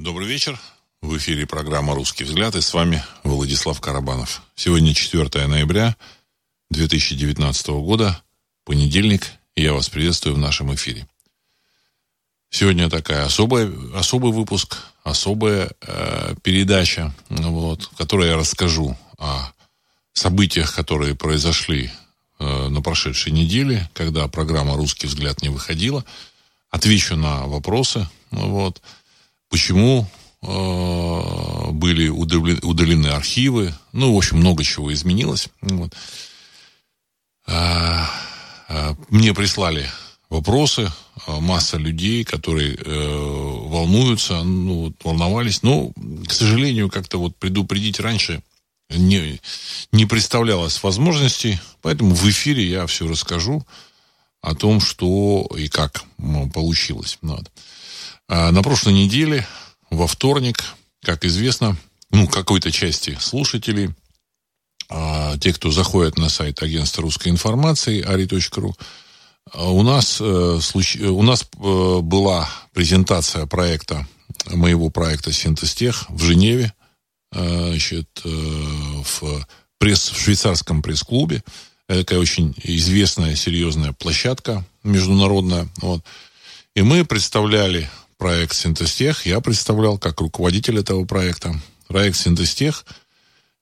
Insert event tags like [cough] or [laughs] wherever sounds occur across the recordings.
Добрый вечер. В эфире программа «Русский взгляд» и с вами Владислав Карабанов. Сегодня 4 ноября 2019 года, понедельник, и я вас приветствую в нашем эфире. Сегодня такая особая, особый выпуск, особая э, передача, вот, в которой я расскажу о событиях, которые произошли э, на прошедшей неделе, когда программа «Русский взгляд» не выходила. Отвечу на вопросы, вот, почему э, были удалены, архивы, ну, в общем, много чего изменилось. Вот. А, а, мне прислали вопросы, а, масса людей, которые э, волнуются, ну, волновались, но, к сожалению, как-то вот предупредить раньше не, не представлялось возможности, поэтому в эфире я все расскажу о том, что и как получилось. Вот. А на прошлой неделе, во вторник, как известно, ну, какой-то части слушателей, а, те, кто заходит на сайт агентства русской информации, ari.ru, а у нас, э, у нас э, была презентация проекта, моего проекта «Синтестех» в Женеве, э, значит, в, пресс, в швейцарском пресс-клубе. Это такая очень известная, серьезная площадка международная. Вот. И мы представляли проект «Синтестех». Я представлял как руководитель этого проекта. Проект «Синтестех»,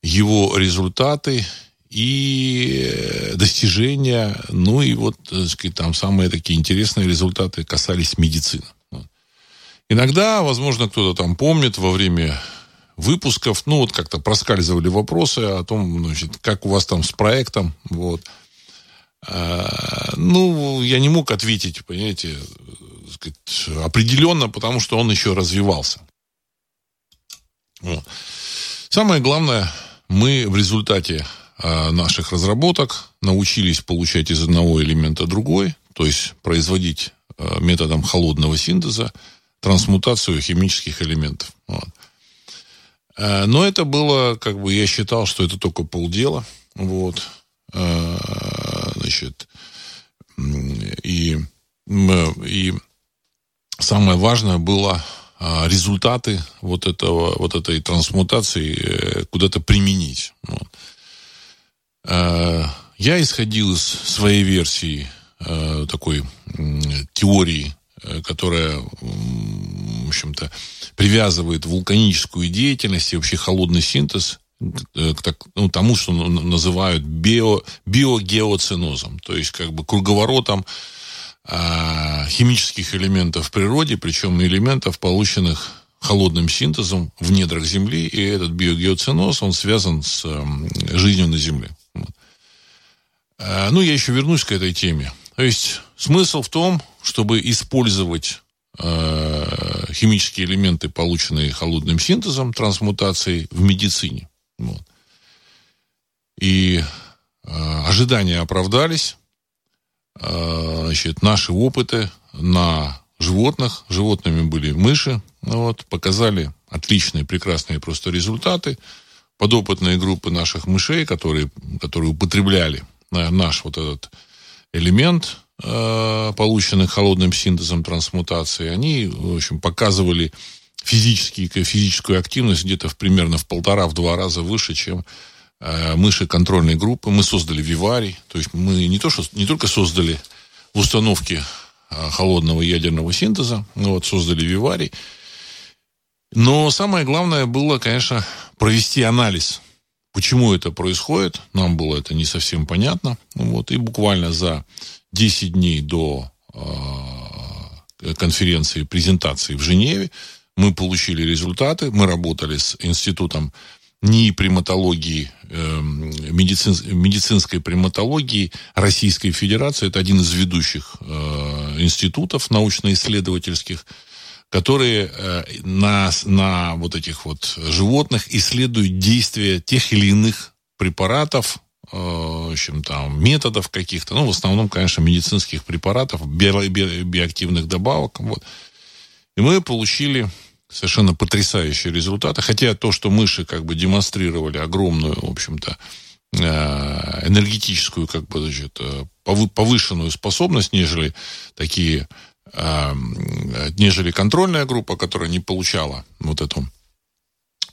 его результаты и достижения, ну и вот, так сказать, там самые такие интересные результаты касались медицины. Иногда, возможно, кто-то там помнит во время выпусков, ну, вот как-то проскальзывали вопросы о том, значит, как у вас там с проектом, вот. А, ну, я не мог ответить, понимаете, сказать, определенно, потому что он еще развивался. Вот. Самое главное, мы в результате а, наших разработок научились получать из одного элемента другой, то есть производить а, методом холодного синтеза трансмутацию химических элементов. Вот. А, но это было, как бы, я считал, что это только полдела. Вот. Значит, и, и самое важное было результаты вот этого, вот этой трансмутации э, куда-то применить. Вот. Э, я исходил из своей версии э, такой теории, которая, в общем-то, привязывает вулканическую деятельность и вообще холодный синтез к ну, тому, что называют био, биогеоценозом, то есть как бы круговоротом химических элементов в природе, причем элементов, полученных холодным синтезом в недрах Земли, и этот биогеоценоз, он связан с жизнью на Земле. А, ну, я еще вернусь к этой теме. То есть смысл в том, чтобы использовать э, химические элементы, полученные холодным синтезом, трансмутацией в медицине. Вот. И э, ожидания оправдались. Э, значит, наши опыты на животных, животными были мыши, вот, показали отличные, прекрасные просто результаты. Подопытные группы наших мышей, которые, которые употребляли наш вот этот элемент, э, полученный холодным синтезом трансмутации, они, в общем, показывали физический, физическую активность где-то в, примерно в полтора-в два раза выше, чем э, мыши контрольной группы. Мы создали виварий, то есть мы не, то, что, не только создали в установке э, холодного ядерного синтеза, но вот создали виварий, но самое главное было, конечно, провести анализ Почему это происходит, нам было это не совсем понятно. Вот, и буквально за 10 дней до э, конференции, презентации в Женеве мы получили результаты. Мы работали с институтом НИИ приматологии, э, медицин, медицинской приматологии Российской Федерации. Это один из ведущих э, институтов научно-исследовательских которые э, на, на вот этих вот животных исследуют действия тех или иных препаратов, э, в общем, там, методов каких-то, ну, в основном, конечно, медицинских препаратов, био, био, биоактивных добавок, вот. И мы получили совершенно потрясающие результаты, хотя то, что мыши как бы демонстрировали огромную, в общем-то, э, энергетическую, как бы, значит, повышенную способность, нежели такие нежели контрольная группа, которая не получала вот эту,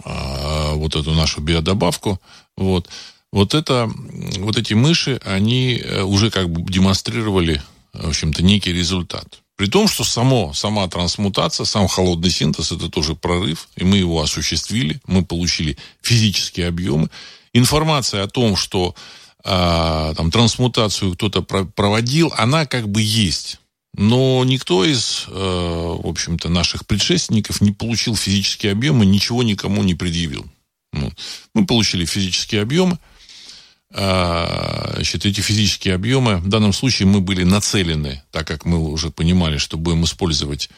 вот эту нашу биодобавку. Вот. Вот, это, вот эти мыши, они э, уже как бы демонстрировали, в общем-то, некий результат. При том, что само, сама трансмутация, сам холодный синтез, это тоже прорыв, и мы его осуществили, мы получили физические объемы. Информация о том, что а, там трансмутацию кто-то проводил, она как бы есть. Но никто из, э, в общем-то, наших предшественников не получил физические объемы, ничего никому не предъявил. Мы получили физические объемы, значит, эти физические объемы. В данном случае мы были нацелены, так как мы уже понимали, что будем использовать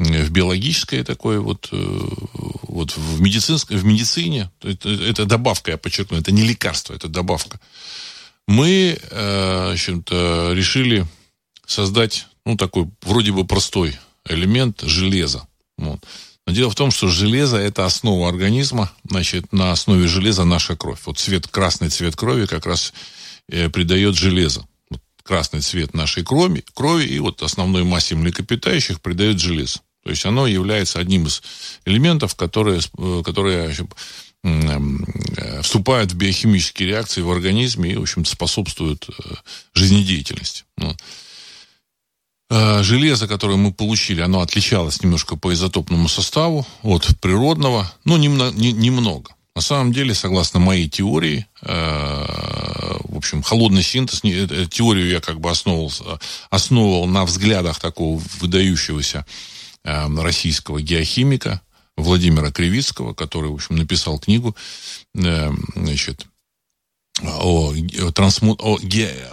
в биологическое такое вот, э, вот в, медицинской, в медицине. Это, это добавка, я подчеркну, это не лекарство, это добавка. Мы, э, в решили создать, ну, такой вроде бы простой элемент железа. Вот. Но дело в том, что железо – это основа организма, значит, на основе железа наша кровь. Вот цвет, красный цвет крови как раз э, придает железо. Вот красный цвет нашей крови, крови и вот основной массе млекопитающих придает железо. То есть оно является одним из элементов, которые, э, которые э, вступают в биохимические реакции в организме и, в общем способствуют жизнедеятельности. Э, железо, которое мы получили, оно отличалось немножко по изотопному составу от природного, но немного. На самом деле, согласно моей теории, э, в общем, холодный синтез, э, теорию я как бы основывал, основывал на взглядах такого выдающегося российского геохимика Владимира Кривицкого, который, в общем, написал книгу, значит, о, трансму, о,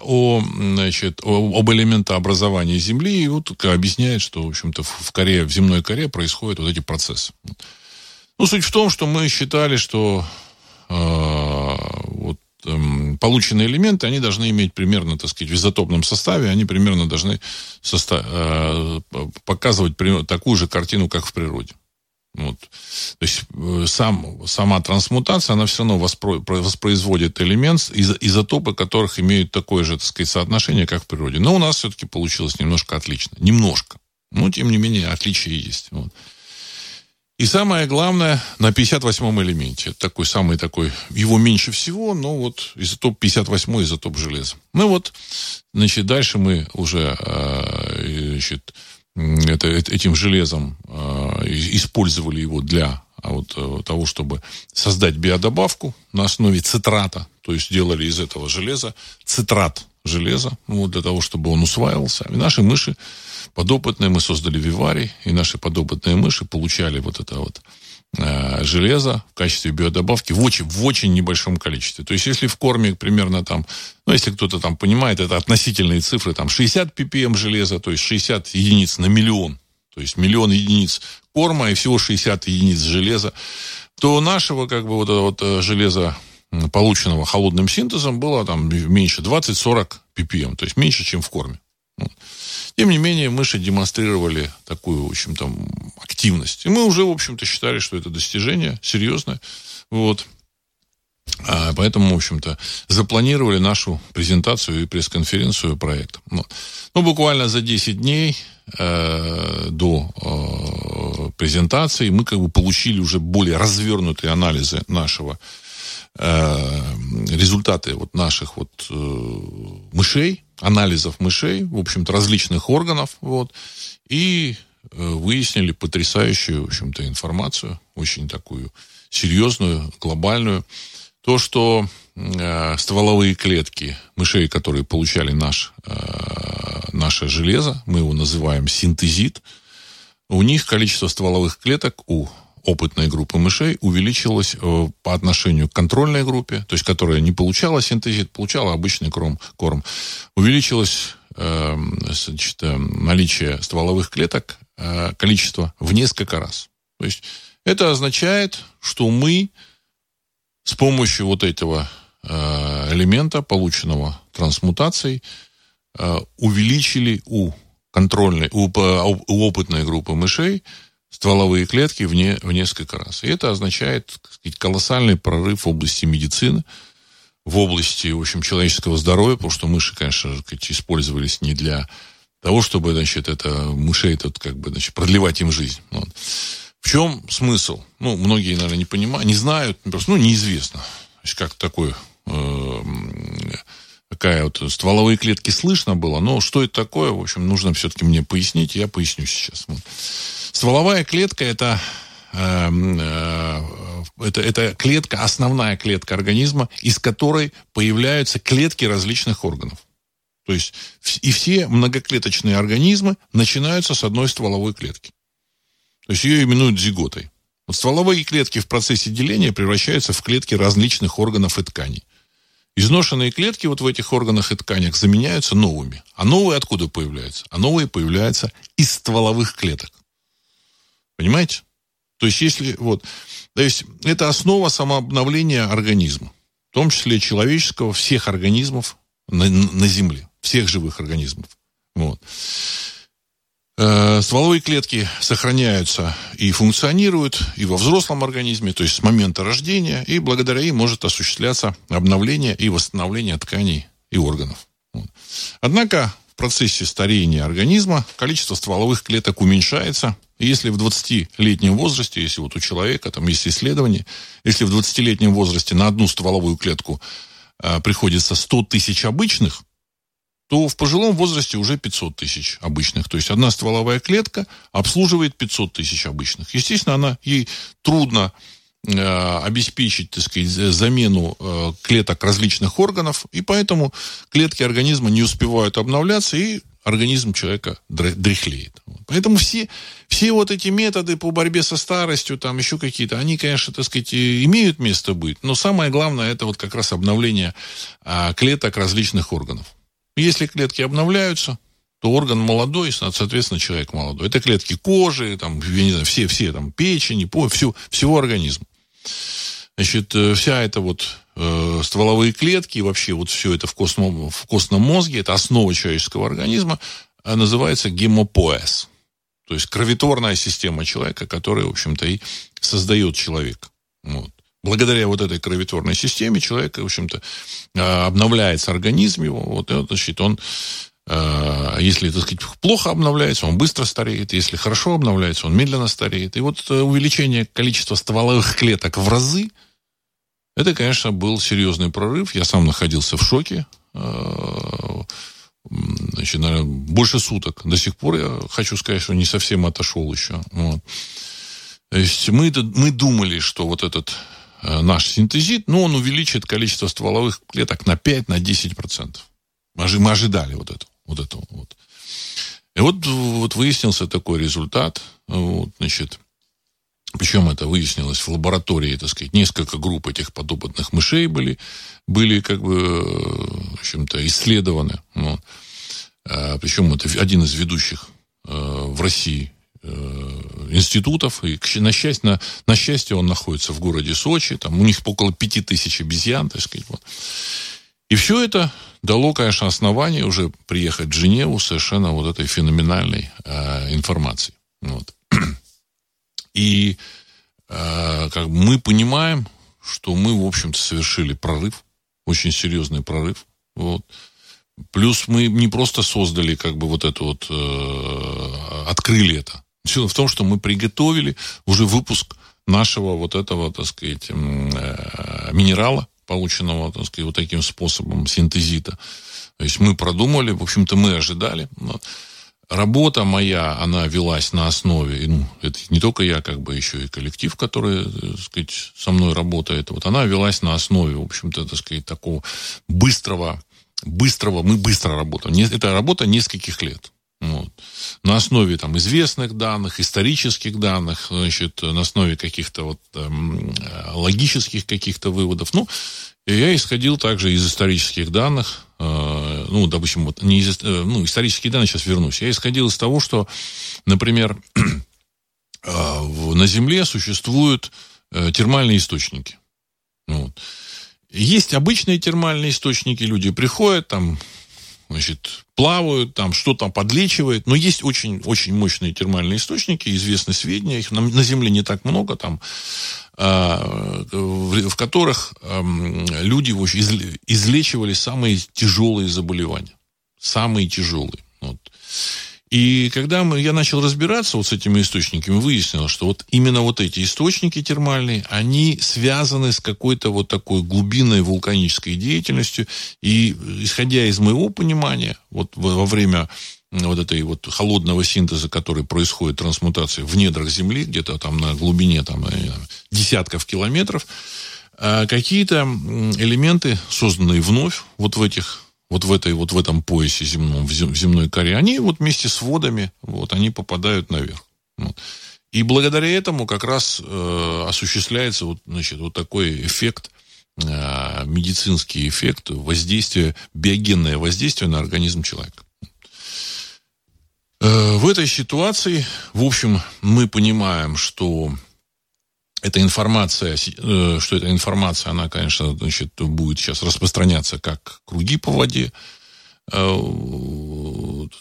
о, значит, о, об элементообразовании Земли, и вот объясняет, что, в общем-то, в коре, в земной коре происходят вот эти процессы. Ну, суть в том, что мы считали, что э, вот, э, полученные элементы, они должны иметь примерно, так сказать, в изотопном составе, они примерно должны состав, э, показывать такую же картину, как в природе. Вот. То есть э, сам, сама трансмутация, она все равно воспро, воспроизводит элемент, из, изотопы которых имеют такое же, так сказать, соотношение, как в природе. Но у нас все-таки получилось немножко отлично. Немножко. Но, тем не менее, отличия есть. Вот. И самое главное, на 58-м элементе. Такой самый такой, его меньше всего, но вот изотоп 58 изотоп железа. Ну вот, значит, дальше мы уже, э, значит, это, этим железом э, использовали его для а вот, э, того, чтобы создать биодобавку на основе цитрата. То есть делали из этого железа цитрат железа, вот, для того, чтобы он усваивался. И наши мыши подопытные, мы создали виварий, и наши подопытные мыши получали вот это вот Э, железа в качестве биодобавки в очень, в очень небольшом количестве. То есть, если в корме примерно там, ну, если кто-то там понимает, это относительные цифры, там 60 ppm железа, то есть 60 единиц на миллион, то есть миллион единиц корма и всего 60 единиц железа, то нашего как бы вот вот э, железа, полученного холодным синтезом, было там меньше 20-40 ppm, то есть меньше, чем в корме. Тем не менее, мыши демонстрировали такую, в общем-то, активность. И мы уже, в общем-то, считали, что это достижение серьезное. Вот. А поэтому, в общем-то, запланировали нашу презентацию и пресс-конференцию проекта. Вот. Ну, буквально за 10 дней э, до э, презентации мы как бы получили уже более развернутые анализы нашего э, результаты вот наших вот э, мышей, анализов мышей, в общем-то, различных органов, вот, и э, выяснили потрясающую, в общем-то, информацию, очень такую серьезную, глобальную. То, что э, стволовые клетки мышей, которые получали наш, э, наше железо, мы его называем синтезит, у них количество стволовых клеток у опытной группы мышей увеличилась э, по отношению к контрольной группе, то есть которая не получала синтезит, получала обычный корм. корм. Увеличилось э, значит, наличие стволовых клеток, э, количество в несколько раз. То есть это означает, что мы с помощью вот этого э, элемента, полученного трансмутацией, э, увеличили у контрольной, у, у опытной группы мышей стволовые клетки в, не, в несколько раз. И это означает сказать, колоссальный прорыв в области медицины, в области, в общем, человеческого здоровья, потому что мыши, конечно, сказать, использовались не для того, чтобы, значит, это мышей тут как бы, значит, продлевать им жизнь. Вот. В чем смысл? Ну, многие, наверное, не понимают, не знают, просто, ну, неизвестно. Значит, как такое, э, такая вот стволовые клетки слышно было, но что это такое, в общем, нужно все-таки мне пояснить, я поясню сейчас. Вот. Стволовая клетка это эм, э, это, это клетка, основная клетка организма, из которой появляются клетки различных органов. То есть и все многоклеточные организмы начинаются с одной стволовой клетки. То есть ее именуют зиготой. Вот стволовые клетки в процессе деления превращаются в клетки различных органов и тканей. Изношенные клетки вот в этих органах и тканях заменяются новыми. А новые откуда появляются? А новые появляются из стволовых клеток. Понимаете? То есть, если вот, то есть, это основа самообновления организма, в том числе человеческого, всех организмов на, на Земле всех живых организмов. Вот. Э, стволовые клетки сохраняются и функционируют и во взрослом организме, то есть с момента рождения, и благодаря им может осуществляться обновление и восстановление тканей и органов. Однако в процессе старения организма количество стволовых клеток уменьшается. И если в 20-летнем возрасте, если вот у человека, там есть исследования, если в 20-летнем возрасте на одну стволовую клетку э, приходится 100 тысяч обычных, то в пожилом возрасте уже 500 тысяч обычных. То есть одна стволовая клетка обслуживает 500 тысяч обычных. Естественно, она, ей трудно э, обеспечить, так сказать, замену э, клеток различных органов, и поэтому клетки организма не успевают обновляться, и организм человека дряхлеет. Поэтому все, все вот эти методы по борьбе со старостью, там еще какие-то, они, конечно, так сказать, имеют место быть, но самое главное, это вот как раз обновление а, клеток различных органов. Если клетки обновляются, то орган молодой, соответственно, человек молодой. Это клетки кожи, там, я не знаю, все, все там, печени, по, всю, всего организма. Значит, э, вся эта вот э, стволовые клетки и вообще вот все это в костном, в костном мозге, это основа человеческого организма, а называется гемопоэс. То есть кровотворная система человека, которая, в общем-то, и создает человека. Вот благодаря вот этой кровотворной системе человек, в общем-то, а, обновляется организм его, вот, значит, он а, если, так сказать, плохо обновляется, он быстро стареет. Если хорошо обновляется, он медленно стареет. И вот э, увеличение количества стволовых клеток в разы, это, конечно, был серьезный прорыв. Я сам находился в шоке. А, значит, наверное, больше суток. До сих пор я хочу сказать, что не совсем отошел еще. Вот. То есть мы, мы думали, что вот этот наш синтезит, но он увеличит количество стволовых клеток на 5-10%. Мы, мы ожидали вот это. Вот это вот. И вот, вот выяснился такой результат. Вот, значит, причем это выяснилось в лаборатории, так сказать, несколько групп этих подопытных мышей были, были как бы, в общем-то, исследованы. Вот. А, причем это один из ведущих э, в России Э, институтов. И, на счастье, на, на счастье он находится в городе Сочи. Там у них около пяти тысяч обезьян, так сказать. Вот. И все это дало, конечно, основание уже приехать в Женеву совершенно вот этой феноменальной э, информации. Вот. И э, как мы понимаем, что мы, в общем-то, совершили прорыв, очень серьезный прорыв. Вот. Плюс мы не просто создали, как бы, вот это вот, э, открыли это, Дело в том, что мы приготовили уже выпуск нашего вот этого, так сказать, э, минерала, полученного, так сказать, вот таким способом синтезита. То есть мы продумали, в общем-то, мы ожидали. Работа моя, она велась на основе, ну, это не только я, как бы еще и коллектив, который, так сказать, со мной работает, вот она велась на основе, в общем-то, так сказать, такого быстрого, быстрого, мы быстро работаем. Это работа нескольких лет. Вот. На основе там, известных данных, исторических данных, значит, на основе каких-то вот, там, э, логических каких-то выводов. Ну, я исходил также из исторических данных, э, ну, допустим, вот, не из, э, ну, исторические данные, сейчас вернусь. Я исходил из того, что, например, [clears throat] э, на Земле существуют э, термальные источники. Вот. Есть обычные термальные источники, люди приходят, там, значит, плавают, там что-то подлечивает. Но есть очень, очень мощные термальные источники, известны сведения, их на, на Земле не так много, там, э, в, в которых э, люди из, излечивали самые тяжелые заболевания. Самые тяжелые. Вот. И когда мы, я начал разбираться вот с этими источниками, выяснилось, что вот именно вот эти источники термальные, они связаны с какой-то вот такой глубинной вулканической деятельностью. И исходя из моего понимания, вот во время вот этой вот холодного синтеза, который происходит, трансмутации в недрах Земли, где-то там на глубине там, десятков километров, а какие-то элементы, созданные вновь вот в этих вот в этой вот в этом поясе земном, в земной коре, они вот вместе с водами, вот, они попадают наверх. Вот. И благодаря этому как раз э, осуществляется вот, значит, вот такой эффект, э, медицинский эффект воздействия, биогенное воздействие на организм человека. Э, в этой ситуации, в общем, мы понимаем, что эта информация, э, что эта информация, она, конечно, значит, будет сейчас распространяться как круги по воде. Э,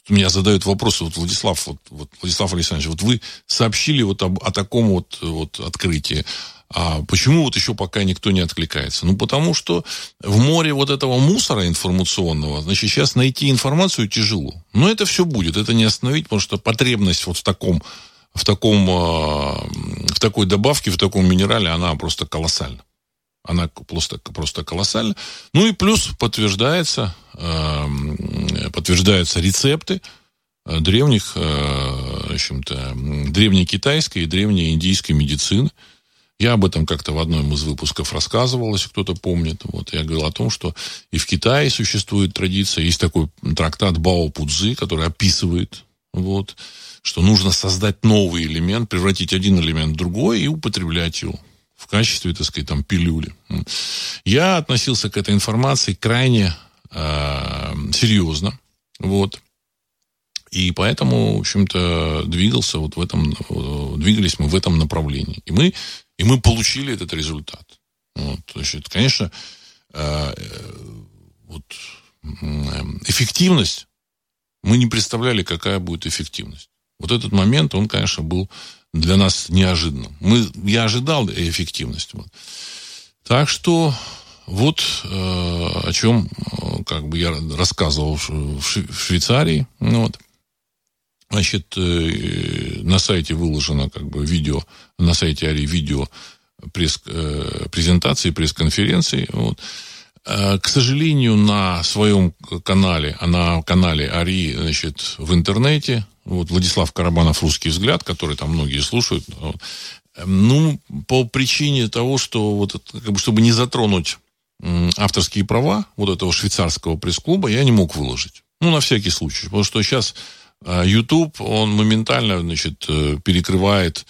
меня задают вопрос, вот, Владислав, вот, вот, Владислав Александрович, вот вы сообщили вот об, о таком вот, вот открытии. А почему вот еще пока никто не откликается? Ну, потому что в море вот этого мусора информационного, значит, сейчас найти информацию тяжело. Но это все будет, это не остановить, потому что потребность вот в таком в, таком, а, в такой добавке, в таком минерале, она просто колоссальна. Она просто, просто колоссальна. Ну и плюс подтверждается, а, подтверждаются рецепты а, древних, в общем-то, древней китайской и древней индийской медицины. Я об этом как-то в одном из выпусков рассказывал, если кто-то помнит. Вот я говорил о том, что и в Китае существует традиция. Есть такой трактат Бао Пудзы, который описывает вот, что нужно создать новый элемент, превратить один элемент в другой и употреблять его в качестве, так сказать, там, пилюли. Я относился к этой информации крайне э, серьезно. Вот. И поэтому, в общем-то, двигался вот в этом, двигались мы в этом направлении. И мы, и мы получили этот результат. Вот. Значит, конечно, э, вот, эффективность, мы не представляли, какая будет эффективность. Вот этот момент, он, конечно, был для нас неожиданным. Мы, я ожидал эффективности. Вот. Так что вот э, о чем э, как бы я рассказывал в, в Швейцарии. Ну, вот. Значит, э, на сайте выложено как бы видео, на сайте Ари видео пресс, э, презентации, пресс-конференции. Вот. К сожалению, на своем канале, а на канале Ари, значит, в интернете, вот Владислав Карабанов «Русский взгляд», который там многие слушают, ну, по причине того, что вот, как бы, чтобы не затронуть авторские права вот этого швейцарского пресс-клуба, я не мог выложить. Ну, на всякий случай. Потому что сейчас э, YouTube, он моментально, значит, э, перекрывает,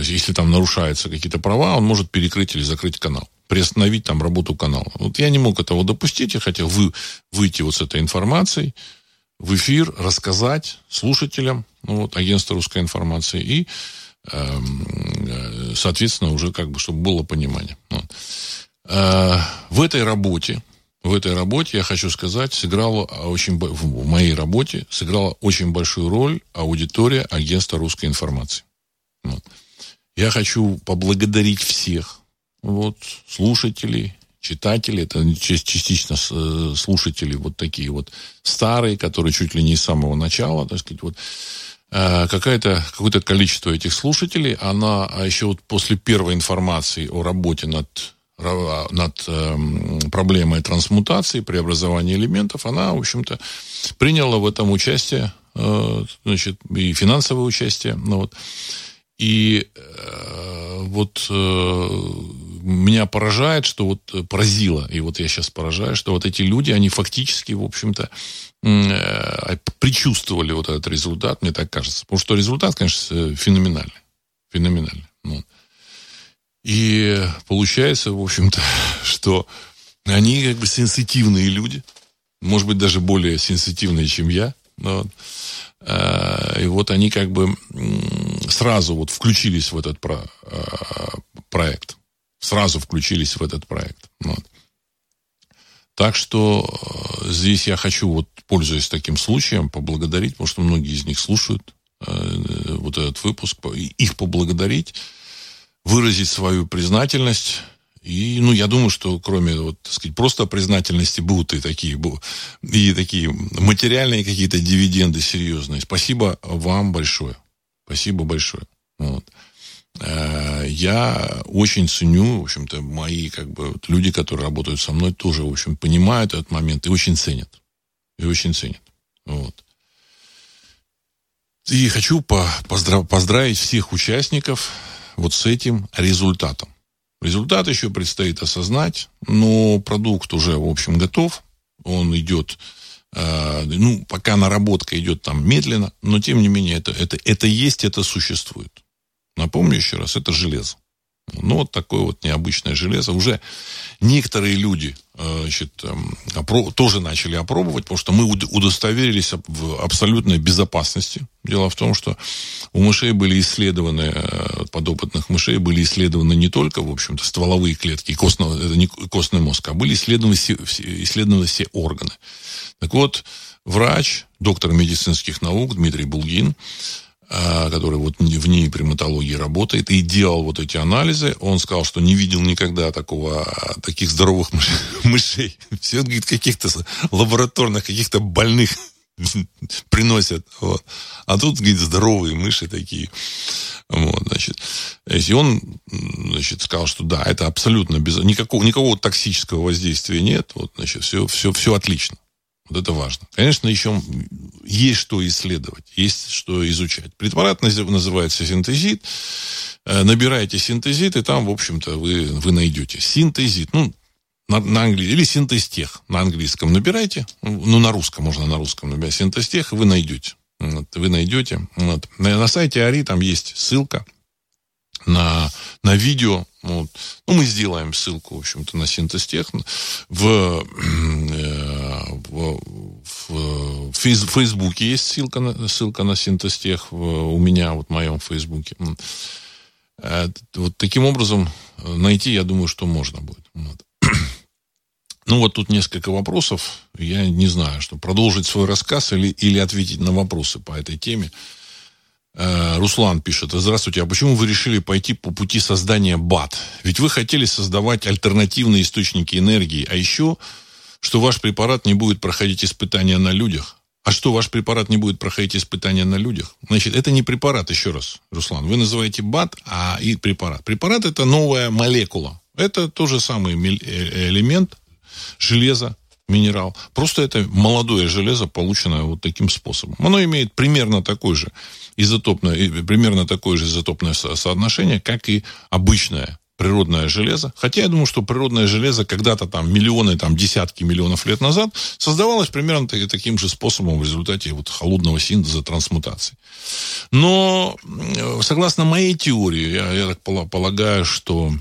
если там нарушаются какие-то права, он может перекрыть или закрыть канал приостановить там работу канала. Вот я не мог этого допустить, я хотел вы, выйти вот с этой информацией в эфир, рассказать слушателям ну, вот, агентства русской информации и, эм, э, соответственно, уже как бы, чтобы было понимание. Вот. Э, в этой работе, в этой работе, я хочу сказать, сыграла очень, в моей работе сыграла очень большую роль аудитория агентства русской информации. Вот. Я хочу поблагодарить всех, вот, слушателей, читатели, это частично э, слушатели вот такие вот старые, которые чуть ли не с самого начала, так сказать, вот э, какое-то какое-то количество этих слушателей, она а еще вот после первой информации о работе над над э, проблемой трансмутации, преобразования элементов, она, в общем-то, приняла в этом участие, э, значит, и финансовое участие. Ну, вот. И э, вот э, меня поражает, что вот э, поразило, и вот я сейчас поражаю, что вот эти люди, они фактически, в общем-то, э, предчувствовали вот этот результат, мне так кажется. Потому что результат, конечно, феноменальный. Феноменальный. Ну. И получается, в общем-то, [laughs] что они как бы сенситивные люди, может быть, даже более сенситивные, чем я. Вот. Э, и вот они как бы сразу вот включились в этот про, проект сразу включились в этот проект. Вот. Так что э, здесь я хочу, вот, пользуясь таким случаем, поблагодарить, потому что многие из них слушают э, вот этот выпуск, их поблагодарить, выразить свою признательность И, ну, я думаю, что кроме, вот, так сказать, просто признательности будут и такие, и такие материальные какие-то дивиденды серьезные. Спасибо вам большое. Спасибо большое. Вот. Э, я очень ценю, в общем-то, мои, как бы, люди, которые работают со мной, тоже, в общем, понимают этот момент и очень ценят. И очень ценят. Вот. И хочу поздравить всех участников вот с этим результатом. Результат еще предстоит осознать, но продукт уже, в общем, готов. Он идет, э, ну, пока наработка идет там медленно, но тем не менее это, это, это есть, это существует. Напомню еще раз, это железо. Ну, вот такое вот необычное железо. Уже некоторые люди э, значит, эм, тоже начали опробовать, потому что мы удостоверились в абсолютной безопасности. Дело в том, что у мышей были исследованы, э, подопытных мышей были исследованы не только, в общем-то, стволовые клетки, костного, не костный мозг, а были исследованы все, исследованы все органы. Так вот, врач, доктор медицинских наук Дмитрий Булгин, который вот в ней приматологии работает, и делал вот эти анализы. Он сказал, что не видел никогда такого, таких здоровых [laughs] мышей. Все, говорит, каких-то лабораторных, каких-то больных [laughs] приносят. Вот. А тут, говорит, здоровые мыши такие. Вот, значит. И он, значит, сказал, что да, это абсолютно без... Никакого, никакого токсического воздействия нет. Вот, значит, все, все, все отлично. Вот это важно. Конечно, еще есть что исследовать, есть что изучать. Препарат называется синтезит. Э, набираете синтезит, и там, в общем-то, вы, вы найдете. Синтезит. Ну, на, на английском, или синтестех на английском набирайте, ну, на русском, можно на русском набирать, синтестех, и вы найдете. Вот, вы найдете. Вот. На, на сайте Ари там есть ссылка на, на видео. Вот. Ну, мы сделаем ссылку, в общем-то, на синтестех. В, э, в, в Фейсбуке есть ссылка на, ссылка на синтестех. В, у меня, вот в моем Фейсбуке. Э, вот таким образом найти, я думаю, что можно будет. Вот. [clears throat] Ну, вот тут несколько вопросов. Я не знаю, что продолжить свой рассказ или, или ответить на вопросы по этой теме. Э, Руслан пишет, здравствуйте, а почему вы решили пойти по пути создания БАТ? Ведь вы хотели создавать альтернативные источники энергии, а еще, что ваш препарат не будет проходить испытания на людях. А что, ваш препарат не будет проходить испытания на людях? Значит, это не препарат, еще раз, Руслан. Вы называете БАТ, а и препарат. Препарат – это новая молекула. Это тот же самый э, элемент железа, минерал. Просто это молодое железо, полученное вот таким способом. Оно имеет примерно такой же изотопное, примерно такое же изотопное соотношение, как и обычное природное железо. Хотя я думаю, что природное железо когда-то там миллионы, там десятки миллионов лет назад создавалось примерно таким же способом в результате вот холодного синтеза трансмутации. Но согласно моей теории, я, я так полагаю, что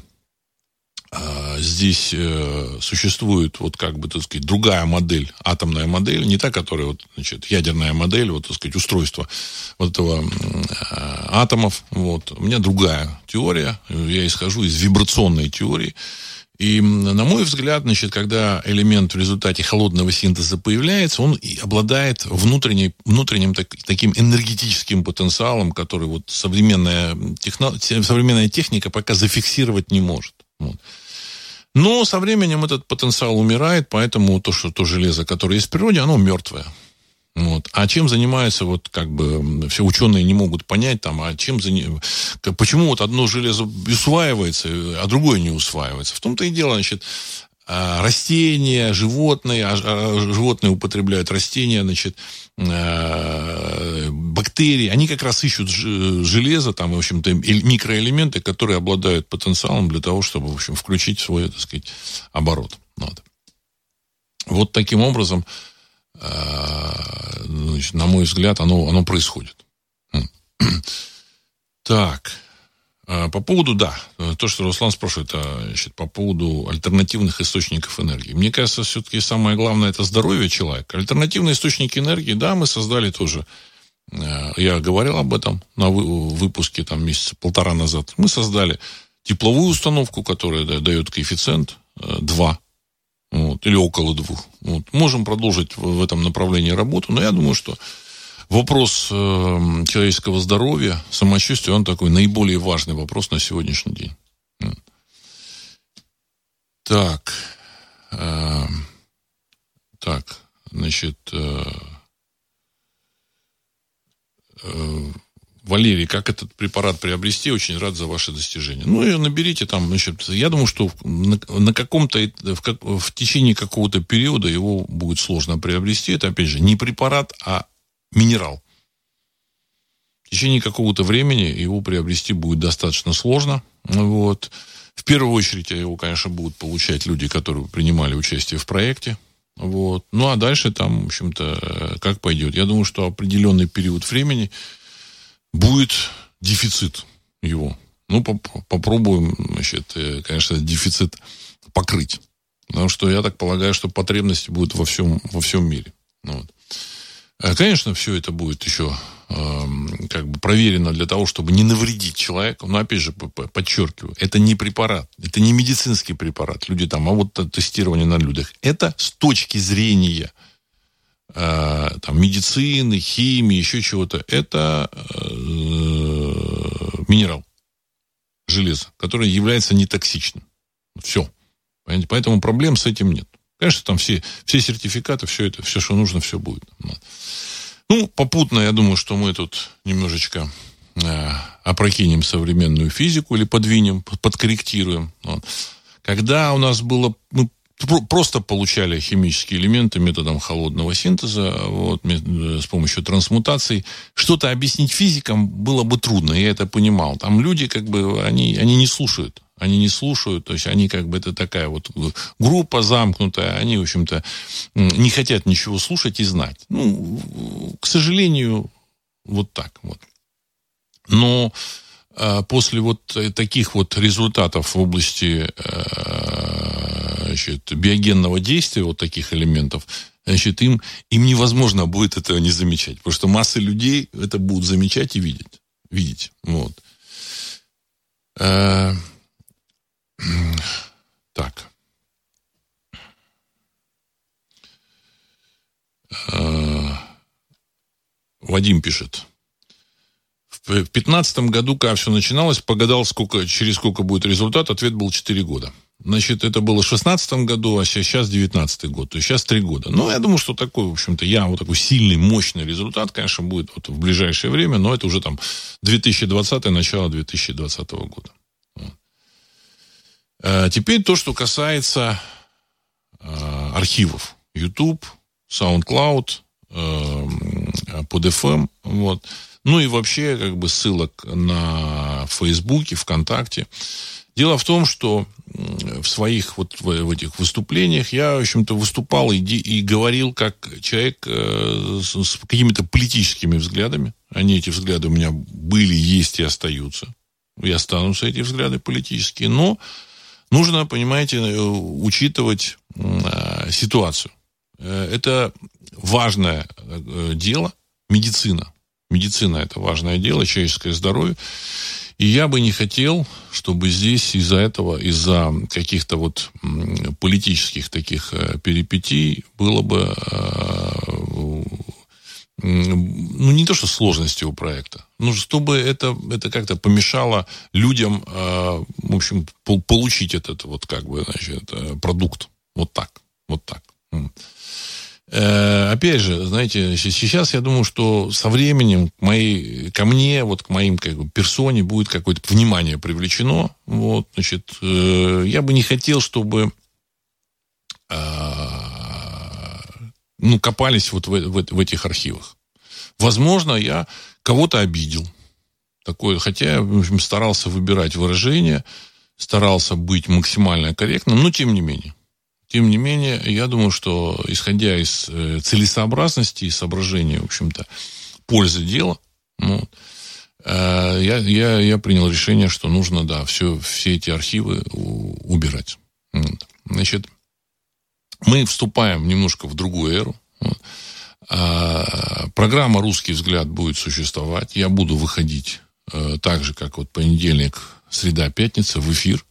здесь э, существует вот как бы, так сказать, другая модель, атомная модель, не та, которая вот, значит, ядерная модель, вот, так сказать, устройство вот этого а, атомов. Вот. У меня другая теория, я исхожу из вибрационной теории. И, на мой взгляд, значит, когда элемент в результате холодного синтеза появляется, он и обладает внутренней, внутренним так, таким энергетическим потенциалом, который вот современная, техно, современная техника пока зафиксировать не может. Вот. Но со временем этот потенциал умирает, поэтому то, что то железо, которое есть в природе, оно мертвое. Вот. А чем занимаются, вот как бы все ученые не могут понять, там, а чем заним... почему вот одно железо усваивается, а другое не усваивается. В том-то и дело, значит, растения, животные, а, а животные употребляют растения, значит, бактерии, они как раз ищут железо, там, в общем-то, микроэлементы, которые обладают потенциалом для того, чтобы, в общем, включить свой, так сказать, оборот. Вот, вот таким образом, значит, на мой взгляд, оно, оно происходит. [clears throat] Так. А, по поводу, да, то, что Руслан спрашивает, а, значит, по поводу альтернативных источников энергии. Мне кажется, все-таки самое главное это здоровье человека. Альтернативные источники энергии, да, мы создали тоже. А, я говорил об этом на выпуске там месяца полтора назад. Мы создали тепловую установку, которая да, дает коэффициент 2 вот, или около двух. Вот. Можем продолжить в этом направлении работу, но я думаю, что вопрос э, человеческого здоровья, самочувствия, он такой наиболее важный вопрос на сегодняшний день. Так. Э, так, значит... Э, э, Валерий, как этот препарат приобрести? Очень рад за ваши достижения. Ну, и наберите там, значит, я думаю, что на, на каком-то, в, в течение какого-то периода его будет сложно приобрести. Это, опять же, не препарат, а минерал. В течение какого-то времени его приобрести будет достаточно сложно. Вот. В первую очередь его, конечно, будут получать люди, которые принимали участие в проекте. Вот. Ну, а дальше там, в общем-то, как пойдет. Я думаю, что определенный период времени будет дефицит его. Ну, поп- попробуем, значит, э, конечно, дефицит покрыть. Потому что я так полагаю, что потребности будут во всем, во всем мире. Ну вот. Э, конечно, все это будет еще э, как бы проверено для того, чтобы не навредить человеку. Но опять же, подчеркиваю, это не препарат, это не медицинский препарат. Люди там, а вот тестирование на людях. Это с точки зрения э, там, медицины, химии, еще чего-то. Это э, минерал, железо, который является нетоксичным. Все. Поэтому проблем с этим нет. Конечно, там все, все сертификаты, все это, все, что нужно, все будет. Ну, попутно, я думаю, что мы тут немножечко э, опрокинем современную физику или подвинем, подкорректируем. Вот. Когда у нас было... Мы просто получали химические элементы методом холодного синтеза вот, э, с помощью трансмутаций. Что-то объяснить физикам было бы трудно, я это понимал. Там люди, как бы, они, они не слушают они не слушают, то есть они как бы это такая вот группа замкнутая, они, в общем-то, не хотят ничего слушать и знать. Ну, к сожалению, вот так вот. Но э, после вот таких вот результатов в области э, значит, биогенного действия вот таких элементов, значит, им, им невозможно будет этого не замечать, потому что масса людей это будут замечать и видеть. видеть вот. Так. Э, Вадим пишет. В пятнадцатом году, когда все начиналось, погадал, сколько, через сколько будет результат, ответ был 4 года. Значит, это было в 16 году, а сейчас 19 год. То есть сейчас 3 года. Ну, я думаю, что такой, в общем-то, я вот такой сильный, мощный результат, конечно, будет вот в ближайшее время, но это уже там 2020 начало 2020 года. Э, теперь то, что касается э, архивов. YouTube, SoundCloud, э, под FM, вот. Ну и вообще, как бы, ссылок на Фейсбуке, ВКонтакте. Дело в том, что в своих вот в, этих выступлениях я, в общем-то, выступал и, и говорил как человек э, с, с какими-то политическими взглядами. Они, эти взгляды у меня были, есть и остаются. И останутся эти взгляды политические. Но нужно, понимаете, э, учитывать э, ситуацию. Э, это важное дело, медицина. Медицина – это важное дело, человеческое здоровье. И я бы не хотел, чтобы здесь из-за этого, из-за каких-то вот политических таких перипетий было бы ну, не то, что сложности у проекта, но чтобы это, это как-то помешало людям, э, в общем, получить этот вот как бы, значит, э, продукт. Вот так, вот так. Э, опять же, знаете, сейчас я думаю, что со временем к моей, ко мне, вот к моим как бы, персоне будет какое-то внимание привлечено. Вот, значит, я бы не хотел, чтобы ну, копались вот в, в, в этих архивах. Возможно, я кого-то обидел. Такое, хотя я в общем, старался выбирать выражения, старался быть максимально корректным, но тем не менее. Тем не менее, я думаю, что исходя из э, целесообразности и соображения, в общем-то, пользы дела, ну, э, я, я, я принял решение, что нужно, да, все, все эти архивы убирать. Вот. Значит, мы вступаем немножко в другую эру. А, программа «Русский взгляд» будет существовать. Я буду выходить э, так же, как вот понедельник, среда, пятница в эфир.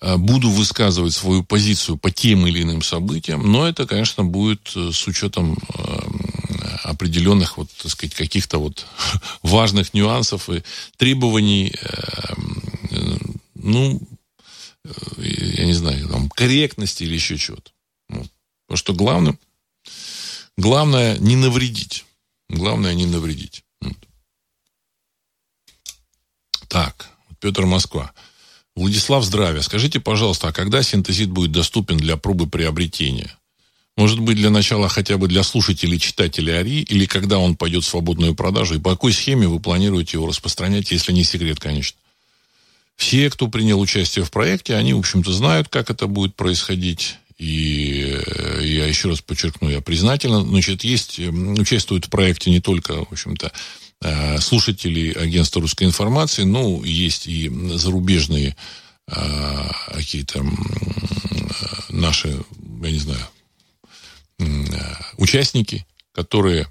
А, буду высказывать свою позицию по тем или иным событиям, но это, конечно, будет э, с учетом э, определенных, вот, так сказать, каких-то вот [laughs] важных нюансов и требований, ну, я не знаю, там, корректности или еще чего-то. Потому что главным, главное не навредить. Главное не навредить. Вот. Так, Петр Москва. Владислав, здравия. Скажите, пожалуйста, а когда синтезит будет доступен для пробы приобретения? Может быть, для начала хотя бы для слушателей, читателей АРИ, или когда он пойдет в свободную продажу, и по какой схеме вы планируете его распространять, если не секрет, конечно. Все, кто принял участие в проекте, они, в общем-то, знают, как это будет происходить. И э, я еще раз подчеркну, я признателен. Значит, есть, участвуют в проекте не только, в общем-то, э, слушатели агентства русской информации, но есть и зарубежные э, какие-то наши, я не знаю, участники, которые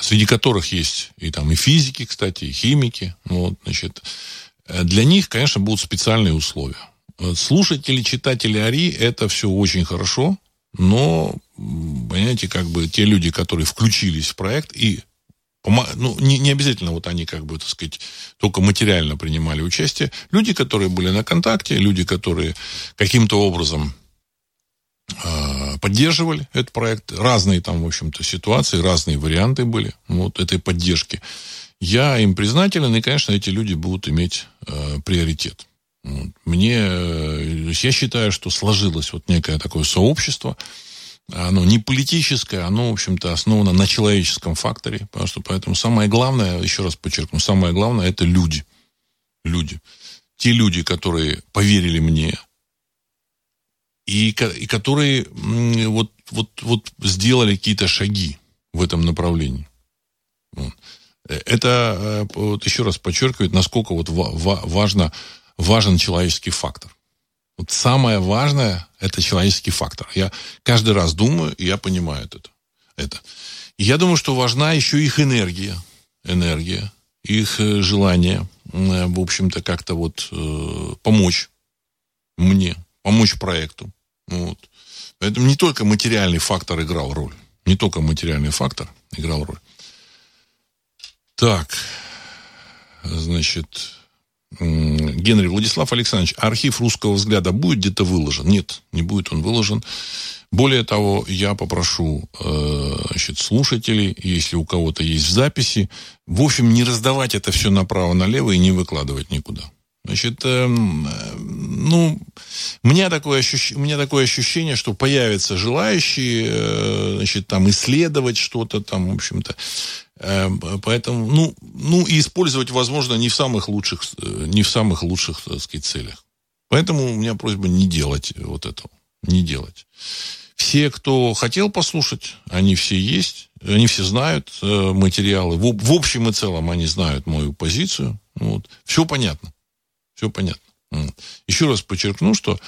среди которых есть и там и физики, кстати, и химики. Вот, значит, для них, конечно, будут специальные условия. Слушатели, читатели Ари, это все очень хорошо, но, понимаете, как бы те люди, которые включились в проект и ну, не, не обязательно вот они, как бы, так сказать, только материально принимали участие. Люди, которые были на контакте, люди, которые каким-то образом э, поддерживали этот проект. Разные там, в общем-то, ситуации, разные варианты были вот этой поддержки. Я им признателен, и, конечно, эти люди будут иметь э, приоритет. Мне, э, я считаю, что сложилось вот некое такое сообщество, оно не политическое, оно, в общем-то, основано на человеческом факторе, потому что поэтому самое главное, еще раз подчеркну, самое главное это люди. Люди. Те люди, которые поверили мне, и, и которые вот, вот, вот сделали какие-то шаги в этом направлении. Вот. Э, это, э, вот еще раз подчеркивает, насколько вот важно важен человеческий фактор. Вот самое важное – это человеческий фактор. Я каждый раз думаю, и я понимаю это. это. И я думаю, что важна еще их энергия. Энергия, их э, желание, э, в общем-то, как-то вот э, помочь мне, помочь проекту. Вот. Поэтому не только материальный фактор играл роль. Не только материальный фактор играл роль. Так, значит, Генри Владислав Александрович, архив русского взгляда будет где-то выложен? Нет, не будет он выложен. Более того, я попрошу э, значит, слушателей, если у кого-то есть записи, в общем, не раздавать это все направо-налево и не выкладывать никуда. Значит, э, ну, у меня, такое ощущ... у меня такое ощущение, что появятся желающие, э, значит, там, исследовать что-то там, в общем-то. Э, поэтому, ну, ну, и использовать, возможно, не в самых лучших, э, не в самых лучших, так сказать, целях. Поэтому у меня просьба не делать вот этого. Не делать. Все, кто хотел послушать, они все есть, они все знают э, материалы. В, в общем и целом они знают мою позицию. Вот. Все понятно. Все понятно. Еще раз подчеркну, что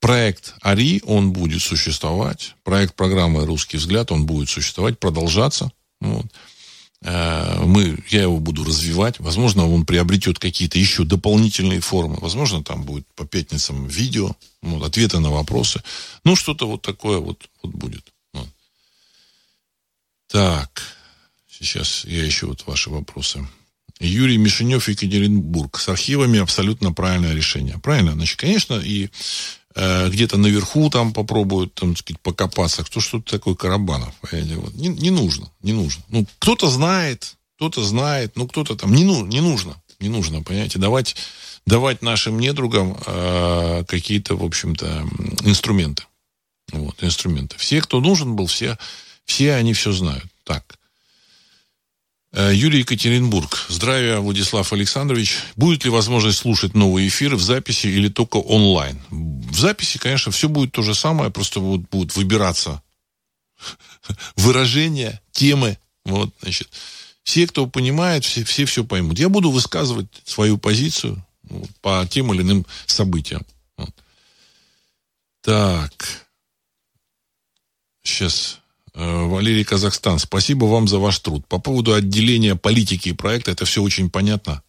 проект АРИ, он будет существовать. Проект программы «Русский взгляд», он будет существовать, продолжаться. Вот. Э, мы, я его буду развивать. Возможно, он приобретет какие-то еще дополнительные формы. Возможно, там будет по пятницам видео, вот, ответы на вопросы. Ну, что-то вот такое вот, вот будет. Вот. Так, сейчас я еще вот ваши вопросы. Юрий Мишенев, Екатеринбург. С архивами абсолютно правильное решение. Правильно? Значит, конечно, и где-то наверху там попробуют, там, сказать, покопаться. Кто что-то такое Карабанов? Не, не нужно, не нужно. Ну, кто-то знает, кто-то знает, ну, кто-то там. Не, ну, не нужно, не нужно, понимаете? Давать, давать нашим недругам э, какие-то, в общем-то, инструменты. Вот, инструменты. Все, кто нужен был, все, все они все знают. Так. Э, Юрий Екатеринбург. Здравия, Владислав Александрович. Будет ли возможность слушать новые эфиры в записи или только онлайн? В записи, конечно, все будет то же самое, просто будут, будут выбираться [laughs] выражения, темы. Вот, значит, все, кто понимает, все, все все поймут. Я буду высказывать свою позицию по тем или иным событиям. Вот. Так. Сейчас Валерий Казахстан, спасибо вам за ваш труд. По поводу отделения политики и проекта, это все очень понятно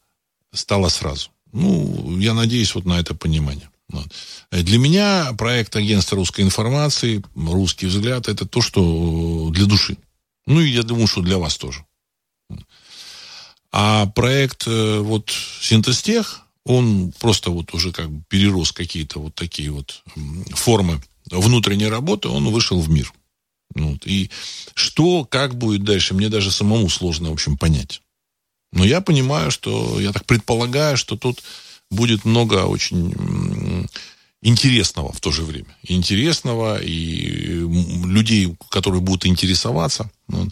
стало сразу. Ну, я надеюсь вот на это понимание. Вот. Для меня проект агентства русской информации, русский взгляд, это то, что для души. Ну, и я думаю, что для вас тоже. А проект э, вот Синтестех, он просто вот уже как бы перерос какие-то вот такие вот формы внутренней работы, он вышел в мир. Вот. И что, как будет дальше, мне даже самому сложно, в общем, понять. Но я понимаю, что, я так предполагаю, что тут будет много очень интересного в то же время. интересного, и людей, которые будут интересоваться. Вот.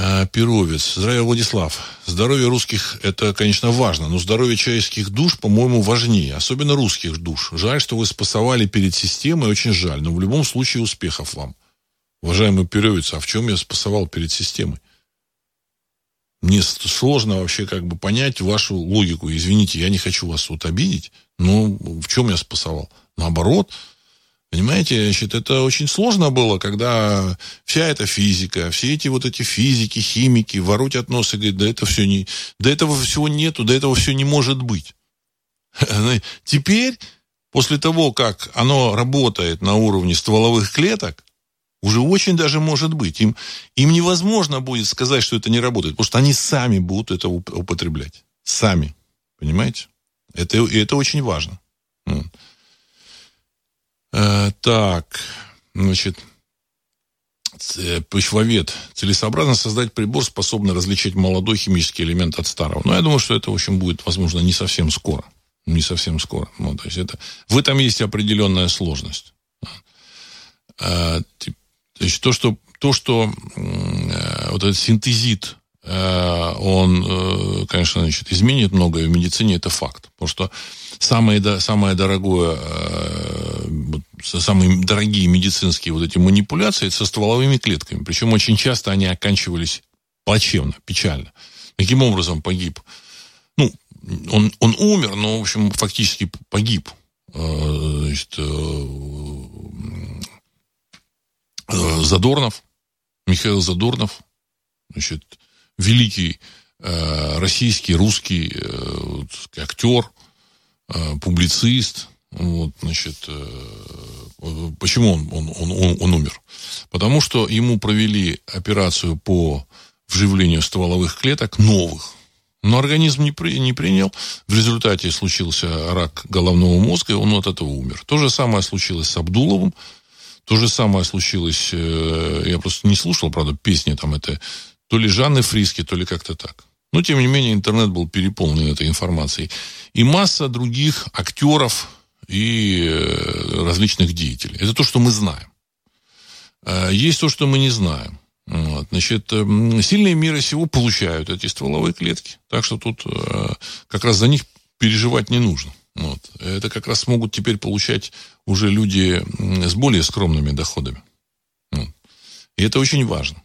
А, Перовец. Здравия, Владислав. Здоровье русских – это, конечно, важно, но здоровье человеческих душ, по-моему, важнее. Особенно русских душ. Жаль, что вы спасовали перед системой, очень жаль. Но в любом случае успехов вам. Уважаемый Перевец, а в чем я спасовал перед системой? Мне сложно вообще как бы понять вашу логику. Извините, я не хочу вас вот обидеть, но в чем я спасовал? Наоборот, Понимаете, значит, это очень сложно было, когда вся эта физика, все эти вот эти физики, химики воротят нос и говорят, да это все не, да этого всего нету, да этого все не может быть. [laughs] Теперь, после того, как оно работает на уровне стволовых клеток, уже очень даже может быть. Им, им невозможно будет сказать, что это не работает, потому что они сами будут это употреблять. Сами. Понимаете? Это, это очень важно. Э, так, значит, почвовед. Целесообразно создать прибор, способный различать молодой химический элемент от старого. Но я думаю, что это, в общем, будет, возможно, не совсем скоро. Не совсем скоро. Ну, то есть это, в этом есть определенная сложность. А, то что, то, что э, вот этот синтезит, э, он, э, конечно, значит, изменит многое в медицине, это факт. Потому что самое, самое дорогое, самые дорогие медицинские вот эти манипуляции со стволовыми клетками. Причем очень часто они оканчивались плачевно, печально. Каким образом погиб? Ну, он, он умер, но, в общем, фактически погиб. Значит, Э, Задорнов, Михаил Задорнов, значит, великий э, российский, русский э, актер, э, публицист. Вот, значит, э, почему он, он, он, он, он умер? Потому что ему провели операцию по вживлению стволовых клеток новых. Но организм не, при, не принял. В результате случился рак головного мозга, и он от этого умер. То же самое случилось с Абдуловым. То же самое случилось, э, я просто не слушал, правда, песни там это, то ли Жанны Фриски, то ли как-то так. Но, тем не менее, интернет был переполнен этой информацией. И масса других актеров и э, различных деятелей. Это то, что мы знаем. Э, есть то, что мы не знаем. Вот. Значит, сильные мира сего получают эти стволовые клетки. Так что тут как раз за них переживать не нужно. Вот. Это как раз могут теперь получать уже люди с более скромными доходами. Вот. И это очень важно.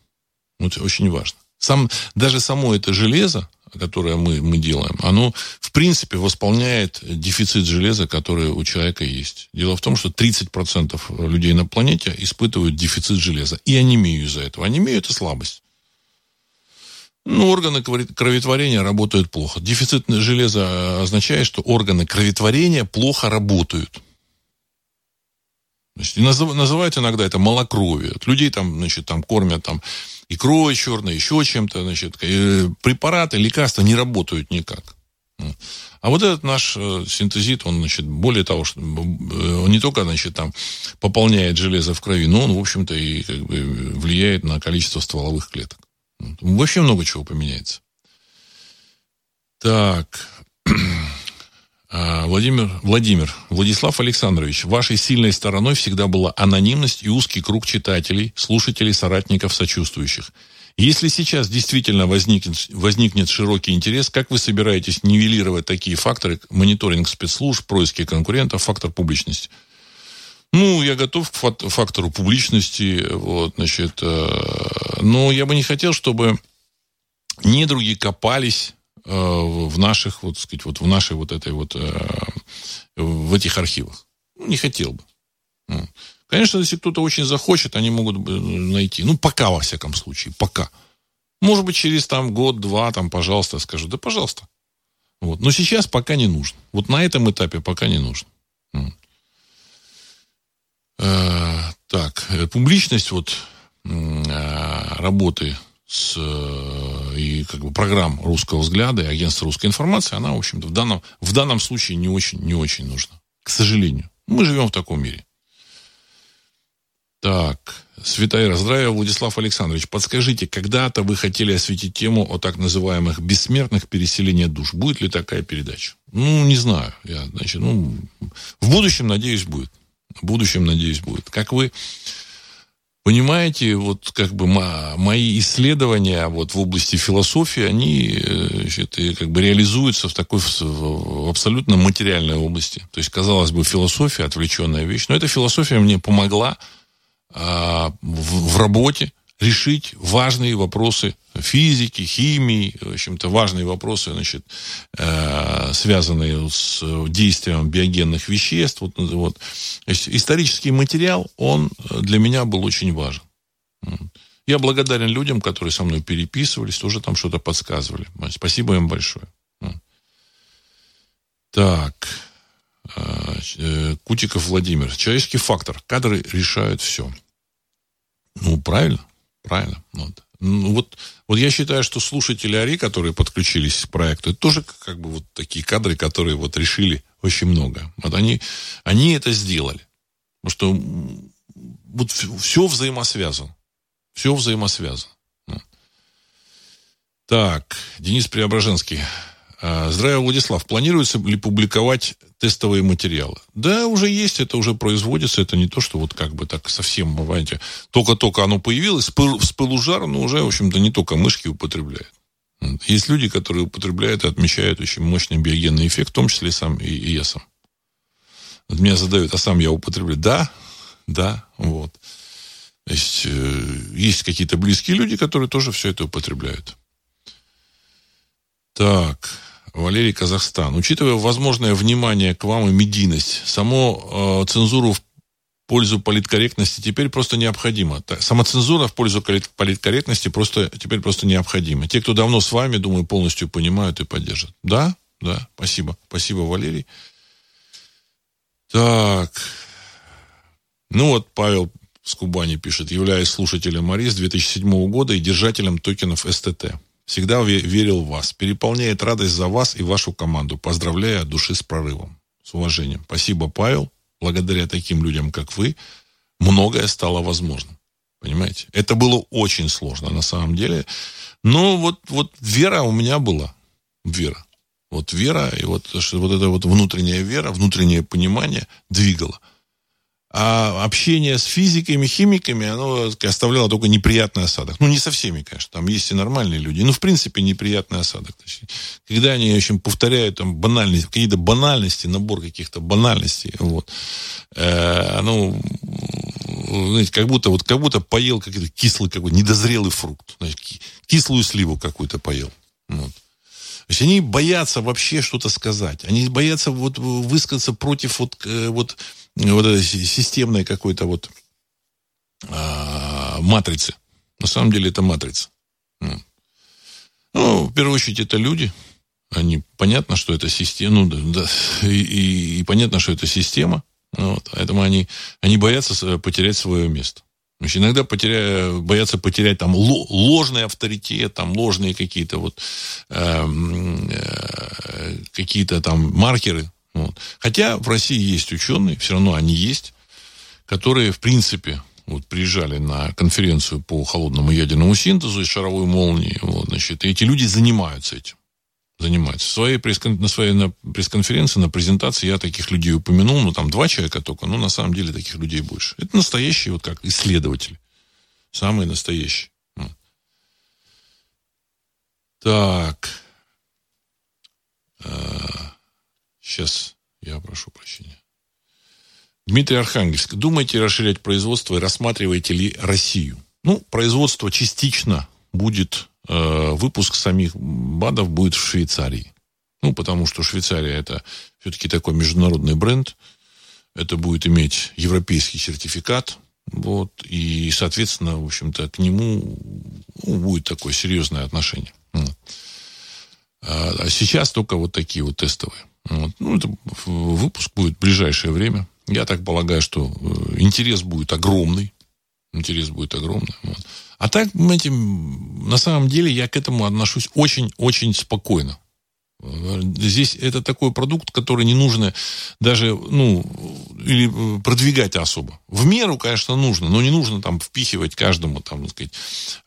Вот, очень важно. Сам, даже само это железо, которое мы, мы делаем, оно, в принципе, восполняет дефицит железа, который у человека есть. Дело в том, что 30% людей на планете испытывают дефицит железа. И анемию из-за этого. Анемия – это слабость. Ну, органы кроветворения работают плохо. Дефицит железа означает, что органы кроветворения плохо работают. Значит, называют иногда это малокровие. Людей там, значит, там кормят там икрой черной, еще чем-то, значит, э, препараты, лекарства не работают никак. А вот этот наш э, синтезит, он, значит, более того, что он не только, значит, там пополняет железо в крови, но он, в общем-то, и как бы влияет на количество стволовых клеток. Вообще много чего поменяется. Так. А, Владимир, Владимир, Владислав Александрович, вашей сильной стороной всегда была анонимность и узкий круг читателей, слушателей, соратников, сочувствующих. Если сейчас действительно возникнет, возникнет широкий интерес, как вы собираетесь нивелировать такие факторы, мониторинг спецслужб, происки конкурентов, фактор публичности? Ну, я готов к фактору публичности, вот, значит, э, но я бы не хотел, чтобы недруги копались в наших, вот сказать, вот в нашей вот этой вот, э, в этих архивах. Ну, не хотел бы. Ну, конечно, если кто-то очень захочет, они могут найти. Ну, пока, во всяком случае, пока. Может быть, через там год-два, там, пожалуйста, скажу, да, пожалуйста. Вот. Но сейчас пока не нужно. Вот на этом этапе пока не нужно. Э, так, э, публичность вот э, работы с, э, и как бы программ русского взгляда и агентства русской информации, она, в общем-то, в данном, в данном случае не очень, не очень нужна. К сожалению. Мы живем в таком мире. Так, Святая здравия, Владислав Александрович. Подскажите, когда-то вы хотели осветить тему о так называемых бессмертных переселениях душ. Будет ли такая передача? Ну, не знаю. Я, значит, ну, в будущем, надеюсь, будет. В будущем, надеюсь, будет. Как вы понимаете, вот как бы мои исследования вот в области философии, они значит, как бы реализуются в такой в абсолютно материальной области. То есть, казалось бы, философия отвлеченная вещь, но эта философия мне помогла а, в, в работе решить важные вопросы физики, химии, в общем-то, важные вопросы, значит, э, связанные с действием биогенных веществ. Вот, вот. То есть исторический материал, он для меня был очень важен. Я благодарен людям, которые со мной переписывались, тоже там что-то подсказывали. Спасибо им большое. Так. Э, Кутиков Владимир. Человеческий фактор. Кадры решают все. Ну, правильно, правильно. Вот. Ну, вот, вот я считаю, что слушатели Ари, которые подключились к проекту, это тоже как бы вот такие кадры, которые вот решили очень много. Вот они, они это сделали. Потому что вот все взаимосвязано. Все взаимосвязано. Так, Денис Преображенский. А, здравия, Владислав. Планируется ли публиковать тестовые материалы? Да, уже есть, это уже производится. Это не то, что вот как бы так совсем, понимаете, только-только оно появилось, с пылу жара, но уже, в общем-то, не только мышки употребляют. Есть люди, которые употребляют и отмечают очень мощный биогенный эффект, в том числе сам и, и я сам. Меня задают, а сам я употребляю? Да, да, вот. То есть, э, есть какие-то близкие люди, которые тоже все это употребляют. Так, Валерий Казахстан. Учитывая возможное внимание к вам и медийность, само э, цензуру в пользу политкорректности теперь просто необходимо. Самоцензура в пользу политкорректности просто, теперь просто необходима. Те, кто давно с вами, думаю, полностью понимают и поддержат. Да? Да, спасибо. Спасибо, Валерий. Так. Ну вот Павел с Кубани пишет, являясь слушателем Марис 2007 года и держателем токенов СТТ. Всегда верил в вас. Переполняет радость за вас и вашу команду. Поздравляю от души с прорывом. С уважением. Спасибо, Павел. Благодаря таким людям, как вы, многое стало возможным. Понимаете? Это было очень сложно на самом деле. Но вот, вот вера у меня была. Вера. Вот вера и вот, вот эта вот внутренняя вера, внутреннее понимание двигало. А общение с физиками, химиками, оно оставляло только неприятный осадок. Ну, не со всеми, конечно. Там есть и нормальные люди. Но, в принципе, неприятный осадок. Когда они, в общем, повторяют там банальности, какие-то банальности, набор каких-то банальностей, вот, э, ну, знаете, как будто, вот, как будто поел какой-то кислый, какой-то недозрелый фрукт. Знаете, кислую сливу какую-то поел. Вот. Есть они боятся вообще что-то сказать. Они боятся вот высказаться против вот, э, вот вот этой системной какой-то вот а, матрицы. На самом деле это матрица. Ну, в первую очередь, это люди. Они, понятно, что это система, ну, да, и, и, и понятно, что это система. Вот, поэтому они, они боятся потерять свое место. Значит, иногда потеря, боятся потерять там ложный авторитет, там ложные какие-то вот э, э, какие-то там маркеры, вот. Хотя в России есть ученые, все равно они есть, которые, в принципе, вот, приезжали на конференцию по холодному ядерному синтезу и шаровой молнии. Вот, значит, и эти люди занимаются этим. Занимаются. Своей на своей на пресс-конференции, на презентации я таких людей упомянул, ну, там два человека только, но на самом деле таких людей больше. Это настоящие, вот как исследователи. Самые настоящие. Так. Сейчас я прошу прощения. Дмитрий Архангельск. Думаете расширять производство и рассматриваете ли Россию? Ну, производство частично будет, э, выпуск самих БАДов будет в Швейцарии. Ну, потому что Швейцария это все-таки такой международный бренд. Это будет иметь европейский сертификат. Вот, и, соответственно, в общем-то, к нему ну, будет такое серьезное отношение. А, а сейчас только вот такие вот тестовые. Вот. Ну, это выпуск будет в ближайшее время. Я так полагаю, что э, интерес будет огромный. интерес будет огромный. Вот. А так, понимаете, на самом деле я к этому отношусь очень-очень спокойно. Здесь это такой продукт, который не нужно даже, ну, или продвигать особо. В меру, конечно, нужно, но не нужно там впихивать каждому, там, так сказать,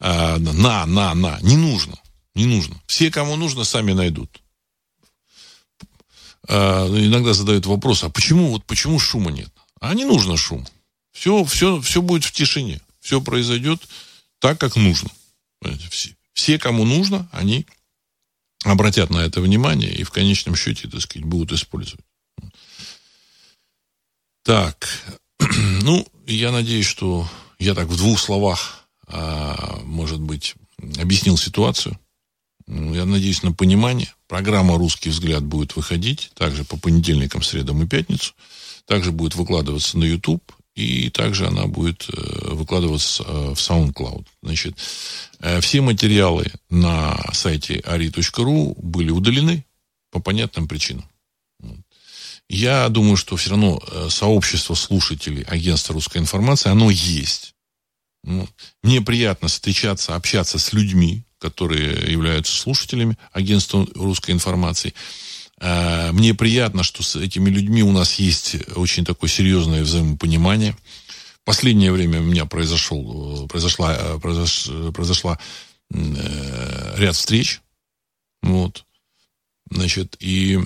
а, на, на, на. Не нужно. Не нужно. Все, кому нужно, сами найдут. А, иногда задают вопрос, а почему, вот почему шума нет? А не нужно шум. Все, все, все будет в тишине. Все произойдет так, как нужно. Все, все, кому нужно, они обратят на это внимание и в конечном счете, так сказать, будут использовать. Так, [clears throat] ну, я надеюсь, что я так в двух словах, а, может быть, объяснил ситуацию. Я надеюсь на понимание. Программа «Русский взгляд» будет выходить также по понедельникам, средам и пятницу. Также будет выкладываться на YouTube. И также она будет э, выкладываться э, в SoundCloud. Значит, э, все материалы на сайте ari.ru были удалены по понятным причинам. Я думаю, что все равно сообщество слушателей агентства русской информации, оно есть. Мне приятно встречаться, общаться с людьми, которые являются слушателями агентства русской информации. Э, мне приятно, что с этими людьми у нас есть очень такое серьезное взаимопонимание. Последнее время у меня произошел, э, произошла, э, произош, произошла ряд встреч. Вот. Значит, и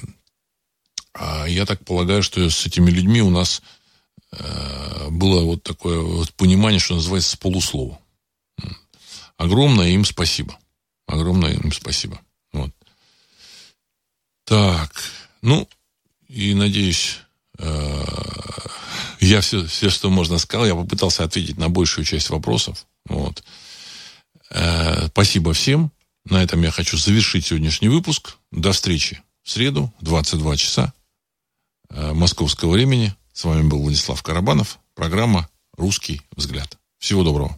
а, я так полагаю, что с этими людьми у нас было вот такое вот понимание, что называется, с полуслова. Огромное им спасибо. Огромное им спасибо. Так, ну, и надеюсь, э, я все, все, что можно сказал, я попытался ответить на большую часть вопросов. Вот. Э, спасибо всем. На этом я хочу завершить сегодняшний выпуск. До встречи в среду, 22 часа э, московского времени. С вами был Владислав Карабанов. Программа «Русский взгляд». Всего доброго.